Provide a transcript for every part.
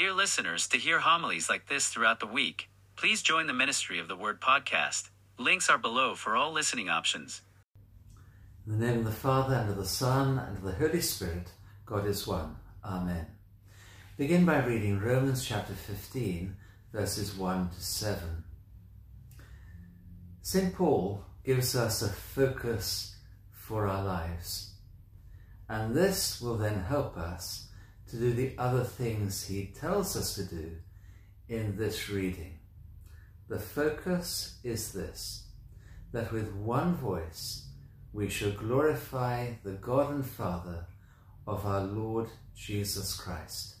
Dear listeners, to hear homilies like this throughout the week, please join the Ministry of the Word podcast. Links are below for all listening options. In the name of the Father, and of the Son, and of the Holy Spirit, God is one. Amen. Begin by reading Romans chapter 15, verses 1 to 7. St. Paul gives us a focus for our lives, and this will then help us to do the other things he tells us to do in this reading. The focus is this that with one voice we shall glorify the God and Father of our Lord Jesus Christ.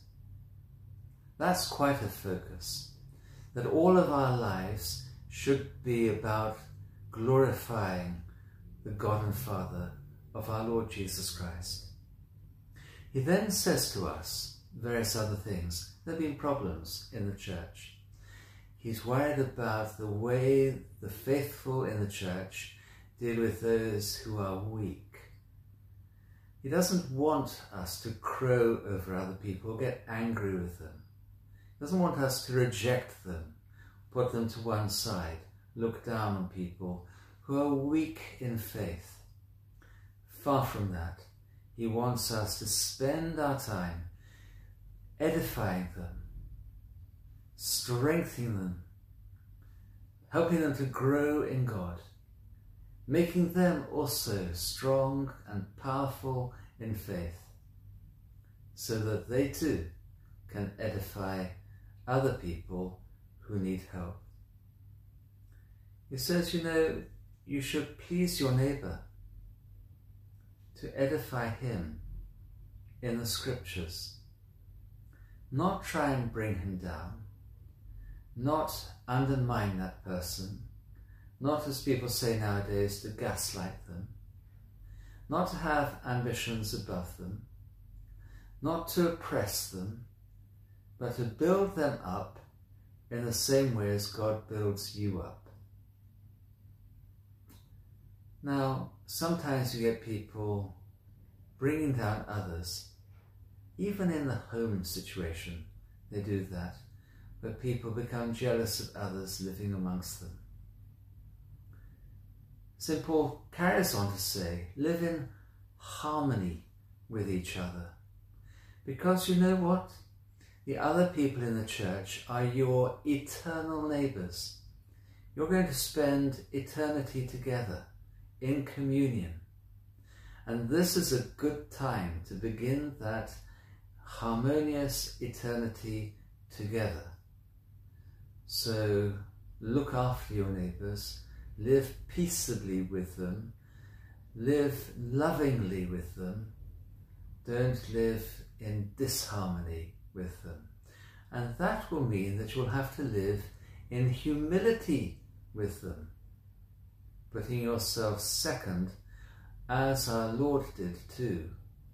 That's quite a focus, that all of our lives should be about glorifying the God and Father of our Lord Jesus Christ. He then says to us various other things. There have been problems in the church. He's worried about the way the faithful in the church deal with those who are weak. He doesn't want us to crow over other people, get angry with them. He doesn't want us to reject them, put them to one side, look down on people who are weak in faith. Far from that. He wants us to spend our time edifying them, strengthening them, helping them to grow in God, making them also strong and powerful in faith, so that they too can edify other people who need help. He says, you know, you should please your neighbor to edify him in the scriptures. Not try and bring him down, not undermine that person, not as people say nowadays to gaslight them, not to have ambitions above them, not to oppress them, but to build them up in the same way as God builds you up. Now, sometimes you get people bringing down others, even in the home situation, they do that, where people become jealous of others living amongst them. St. Paul carries on to say, live in harmony with each other. Because you know what? The other people in the church are your eternal neighbours. You're going to spend eternity together in communion. And this is a good time to begin that harmonious eternity together. So look after your neighbours, live peaceably with them, live lovingly with them, don't live in disharmony with them. And that will mean that you'll have to live in humility with them putting yourself second as our Lord did too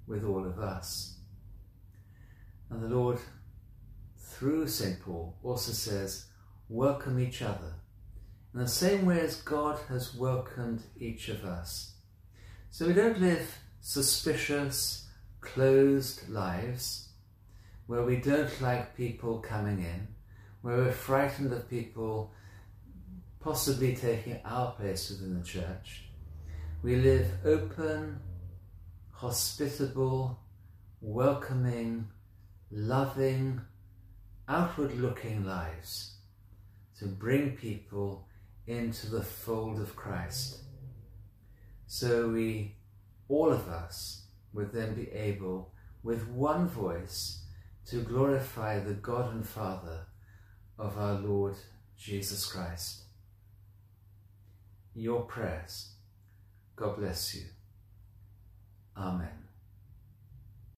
with all of us. And the Lord, through St. Paul, also says, welcome each other in the same way as God has welcomed each of us. So we don't live suspicious, closed lives where we don't like people coming in, where we're frightened of people possibly taking our place within the church. We live open, hospitable, welcoming, loving, outward looking lives to bring people into the fold of Christ. So we, all of us, would then be able, with one voice, to glorify the God and Father of our Lord Jesus Christ your prayers. God bless you. Amen.